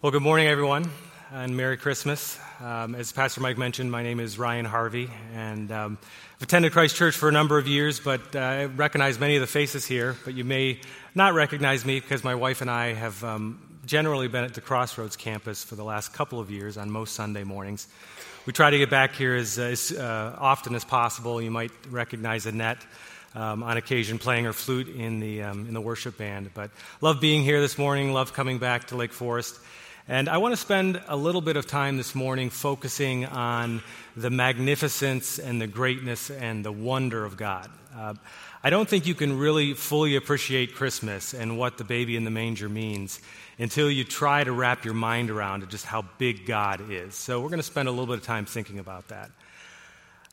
Well, good morning, everyone, and Merry Christmas. Um, as Pastor Mike mentioned, my name is Ryan Harvey, and um, I've attended Christ Church for a number of years, but uh, I recognize many of the faces here, but you may not recognize me because my wife and I have um, generally been at the Crossroads campus for the last couple of years on most Sunday mornings. We try to get back here as, as uh, often as possible. You might recognize Annette. Um, on occasion, playing her flute in the, um, in the worship band. But love being here this morning, love coming back to Lake Forest. And I want to spend a little bit of time this morning focusing on the magnificence and the greatness and the wonder of God. Uh, I don't think you can really fully appreciate Christmas and what the baby in the manger means until you try to wrap your mind around just how big God is. So we're going to spend a little bit of time thinking about that.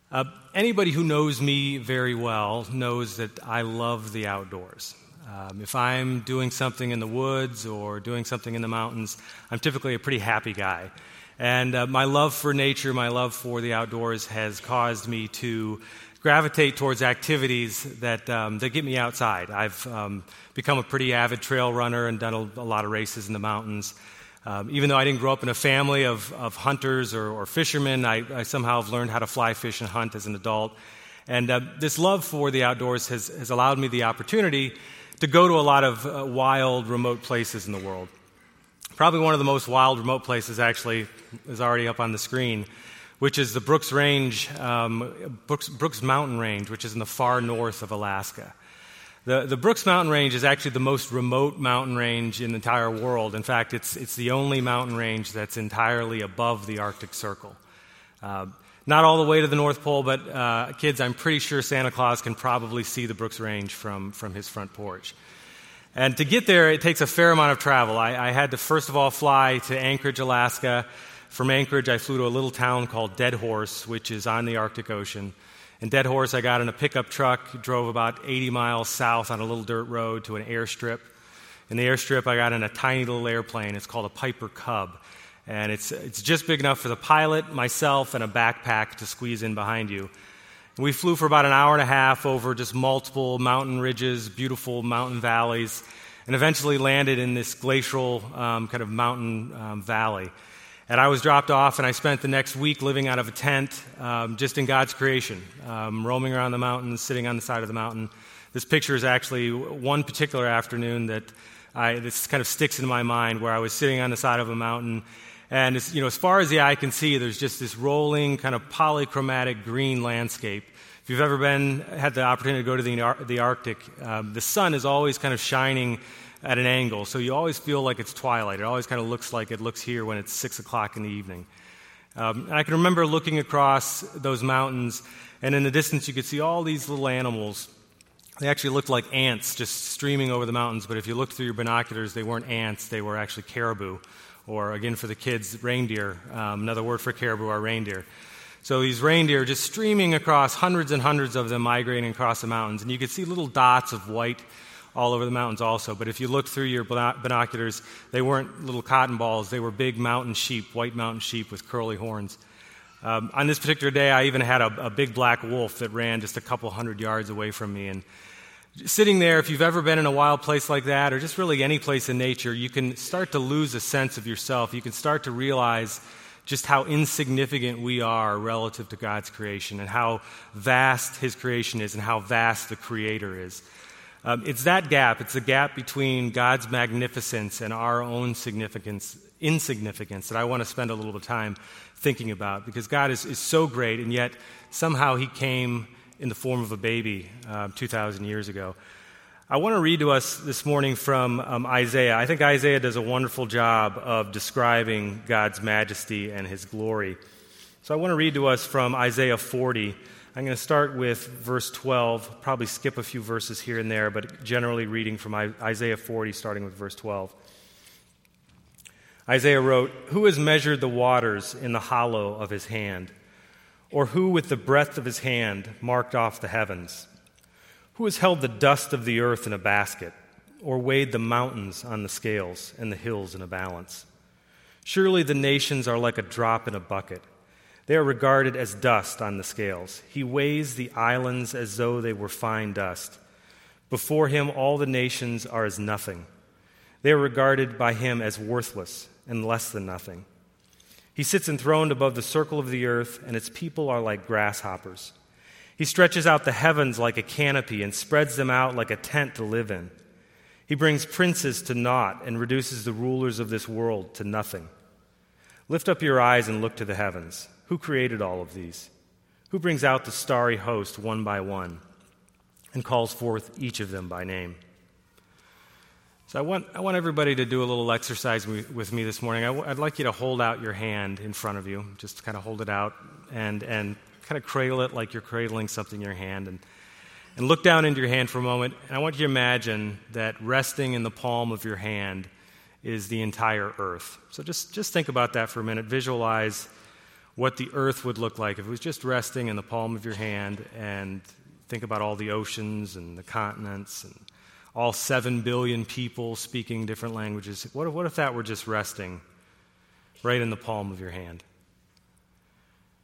Uh, anybody who knows me very well knows that I love the outdoors. Um, if I'm doing something in the woods or doing something in the mountains, I'm typically a pretty happy guy. And uh, my love for nature, my love for the outdoors has caused me to gravitate towards activities that, um, that get me outside. I've um, become a pretty avid trail runner and done a, a lot of races in the mountains. Um, even though I didn't grow up in a family of, of hunters or, or fishermen, I, I, somehow have learned how to fly, fish, and hunt as an adult. And uh, this love for the outdoors has, has allowed me the opportunity to go to a lot of uh, wild, remote places in the world. Probably one of the most wild, remote places, actually, is already up on the screen, which is the Brooks Range, um, Brooks, Brooks Mountain Range, which is in the far north of Alaska. The, the Brooks Mountain Range is actually the most remote mountain range in the entire world. In fact, it's, it's the only mountain range that's entirely above the Arctic Circle. Uh, not all the way to the North Pole, but uh, kids, I'm pretty sure Santa Claus can probably see the Brooks Range from, from his front porch. And to get there, it takes a fair amount of travel. I, I had to, first of all, fly to Anchorage, Alaska. From Anchorage, I flew to a little town called Dead Horse, which is on the Arctic Ocean. In Dead Horse, I got in a pickup truck, drove about 80 miles south on a little dirt road to an airstrip. In the airstrip, I got in a tiny little airplane. It's called a Piper Cub and it's, it's just big enough for the pilot, myself, and a backpack to squeeze in behind you. We flew for about an hour and a half over just multiple mountain ridges, beautiful mountain valleys, and eventually landed in this glacial um, kind of mountain um, valley. And I was dropped off, and I spent the next week living out of a tent um, just in God's creation, um, roaming around the mountains, sitting on the side of the mountain. This picture is actually one particular afternoon that I, this kind of sticks in my mind where I was sitting on the side of a mountain and you know, as far as the eye can see, there's just this rolling, kind of polychromatic green landscape. If you've ever been had the opportunity to go to the, the Arctic, um, the sun is always kind of shining at an angle, so you always feel like it's twilight. It always kind of looks like it looks here when it's six o'clock in the evening. Um, I can remember looking across those mountains, and in the distance you could see all these little animals. They actually looked like ants just streaming over the mountains, but if you looked through your binoculars, they weren't ants, they were actually caribou or again for the kids, reindeer. Um, another word for caribou are reindeer. So these reindeer just streaming across, hundreds and hundreds of them migrating across the mountains. And you could see little dots of white all over the mountains also. But if you looked through your binoculars, they weren't little cotton balls, they were big mountain sheep, white mountain sheep with curly horns. Um, on this particular day, I even had a, a, big black wolf that ran just a couple hundred yards away from me. And sitting there, if you've ever been in a wild place like that, or just really any place in nature, you can start to lose a sense of yourself. You can start to realize just how insignificant we are relative to God's creation and how vast His creation is and how vast the Creator is. Um, it's that gap, it's the gap between God's magnificence and our own significance, insignificance that I want to spend a little bit of time thinking about because God is, is so great and yet somehow He came in the form of a baby uh, 2,000 years ago. I want to read to us this morning from um, Isaiah. I think Isaiah does a wonderful job of describing God's majesty and his glory. So I want to read to us from Isaiah 40. I'm going to start with verse 12, probably skip a few verses here and there, but generally reading from Isaiah 40, starting with verse 12. Isaiah wrote, Who has measured the waters in the hollow of his hand? Or who, with the breadth of his hand, marked off the heavens? Who has held the dust of the earth in a basket, or weighed the mountains on the scales and the hills in a balance? Surely the nations are like a drop in a bucket. They are regarded as dust on the scales. He weighs the islands as though they were fine dust. Before him, all the nations are as nothing. they are regarded by him as worthless and less than nothing. He sits enthroned above the circle of the earth, and its people are like grasshoppers. He stretches out the heavens like a canopy and spreads them out like a tent to live in. He brings princes to naught and reduces the rulers of this world to nothing. Lift up your eyes and look to the heavens. Who created all of these? Who brings out the starry host one by one and calls forth each of them by name? So I want, I want everybody to do a little exercise with me this morning. i w- I'd like you to hold out your hand in front of you, just kind of hold it out and, and kind of cradle it like you're cradling something in your hand. And, and look down into your hand for a moment. And I want you to imagine that resting in the palm of your hand is the entire earth. So just, just think about that for a minute. Visualize what the earth would look like if it was just resting in the palm of your hand and think about all the oceans and the continents and all seven billion people speaking different languages. What if, what if that were just resting right in the palm of your hand?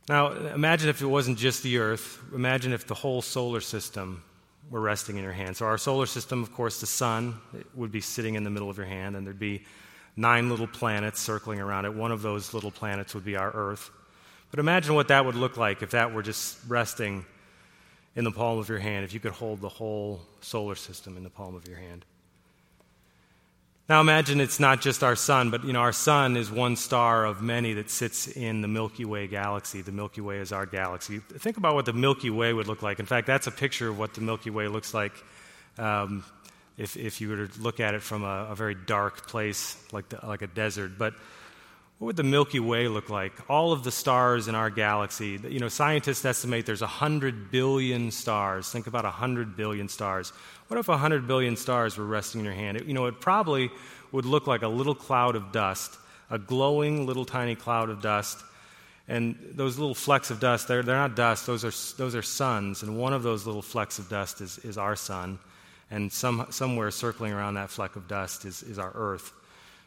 Now, imagine if it wasn't just the Earth. Imagine if the whole solar system were resting in your hand. So, our solar system, of course, the sun would be sitting in the middle of your hand, and there'd be nine little planets circling around it. One of those little planets would be our Earth. But imagine what that would look like if that were just resting in the palm of your hand, if you could hold the whole solar system in the palm of your hand. Now imagine it's not just our sun, but you know our sun is one star of many that sits in the Milky Way galaxy. The Milky Way is our galaxy. Think about what the Milky Way would look like. In fact, that's a picture of what the Milky Way looks like um, if, if you were to look at it from a, a very dark place like, the, like a desert. But what would the Milky Way look like? All of the stars in our galaxy, you know, scientists estimate there's 100 billion stars. Think about 100 billion stars. What if 100 billion stars were resting in your hand? It, you know, it probably would look like a little cloud of dust, a glowing little tiny cloud of dust. And those little flecks of dust, they're, they're not dust, those are, those are suns. And one of those little flecks of dust is, is our sun. And some, somewhere circling around that fleck of dust is, is our earth.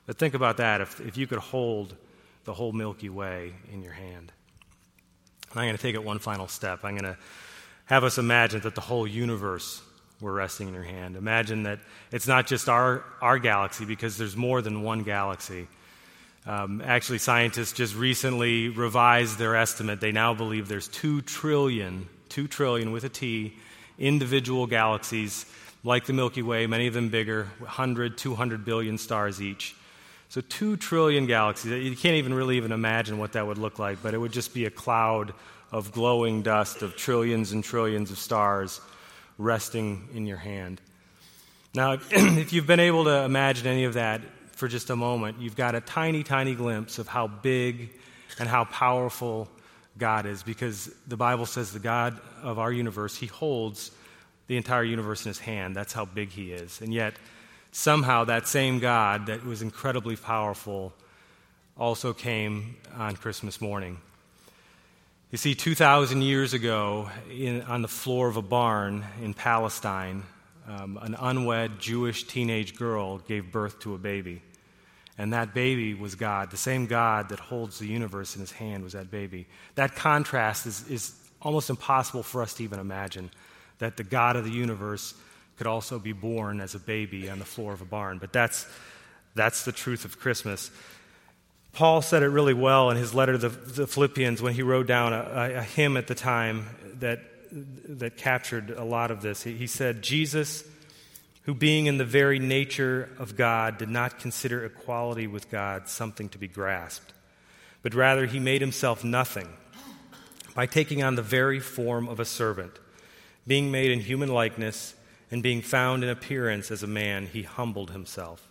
But think about that if, if you could hold the whole Milky Way in your hand. And I'm going to take it one final step. I'm going to have us imagine that the whole universe were resting in your hand. Imagine that it's not just our, our galaxy, because there's more than one galaxy. Um, actually, scientists just recently revised their estimate. They now believe there's 2 trillion, 2 trillion with a T, individual galaxies like the Milky Way, many of them bigger, 100, 200 billion stars each. So, two trillion galaxies. You can't even really even imagine what that would look like, but it would just be a cloud of glowing dust of trillions and trillions of stars resting in your hand. Now, if you've been able to imagine any of that for just a moment, you've got a tiny, tiny glimpse of how big and how powerful God is because the Bible says the God of our universe, He holds the entire universe in His hand. That's how big He is. And yet, somehow that same God that was incredibly powerful also came on Christmas morning. You see, 2,000 years ago, in, on the floor of a barn in Palestine, um, an unwed Jewish teenage girl gave birth to a baby. And that baby was God. The same God that holds the universe in his hand was that baby. That contrast is, is almost impossible for us to even imagine that the God of the universe could also be born as a baby on the floor of a barn. But that's, that's the truth of Christmas. Paul said it really well in his letter to the, the Philippians when he wrote down a, a, hymn at the time that, that captured a lot of this. He, he said, Jesus, who being in the very nature of God, did not consider equality with God something to be grasped, but rather he made himself nothing by taking on the very form of a servant, being made in human likeness and being found in appearance as a man, he humbled himself.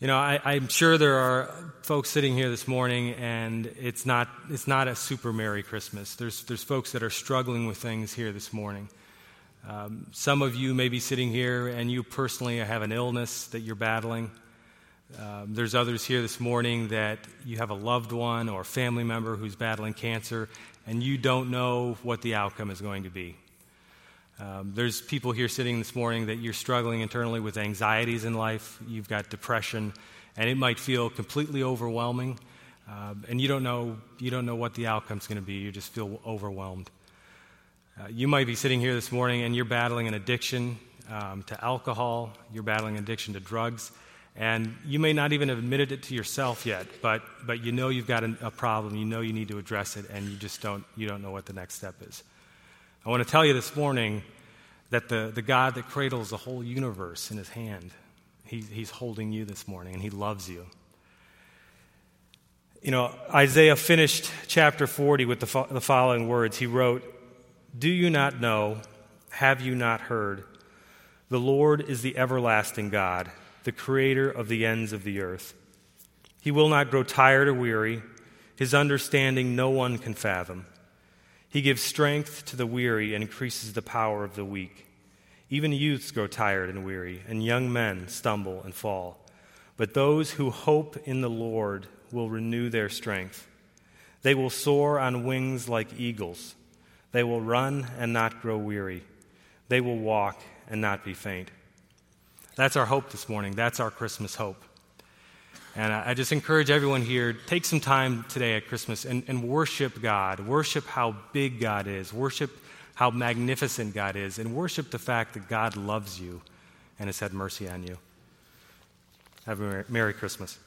You know, I, am sure there are folks sitting here this morning, and it's not, it's not a super Merry Christmas. There's, there's folks that are struggling with things here this morning. Um, some of you may be sitting here, and you personally have an illness that you're battling. Um, there's others here this morning that you have a loved one or a family member who's battling cancer, and you don't know what the outcome is going to be. Um, there's people here sitting this morning that you're struggling internally with anxieties in life. You've got depression, and it might feel completely overwhelming. Uh, and you don't know you don't know what the outcome's going to be. You just feel overwhelmed. Uh, you might be sitting here this morning and you're battling an addiction. um, to alcohol, you're battling addiction to drugs, and you may not even have admitted it to yourself yet, but, but you know you've got a, a problem, you know you need to address it, and you just don't, you don't know what the next step is. I want to tell you this morning that the, the God that cradles the whole universe in his hand, he, he's holding you this morning, and he loves you. You know, Isaiah finished chapter 40 with the, fo- the following words. He wrote, Do you not know? Have you not heard? The Lord is the everlasting God, the creator of the ends of the earth. He will not grow tired or weary. His understanding no one can fathom. He gives strength to the weary and increases the power of the weak. Even youths grow tired and weary, and young men stumble and fall. But those who hope in the Lord will renew their strength. They will soar on wings like eagles. They will run and not grow weary. They will walk and not be faint. That's our hope this morning. That's our Christmas hope. And I just encourage everyone here take some time today at Christmas and, and worship God. Worship how big God is. Worship how magnificent God is. And worship the fact that God loves you and has had mercy on you. Have a Merry Christmas.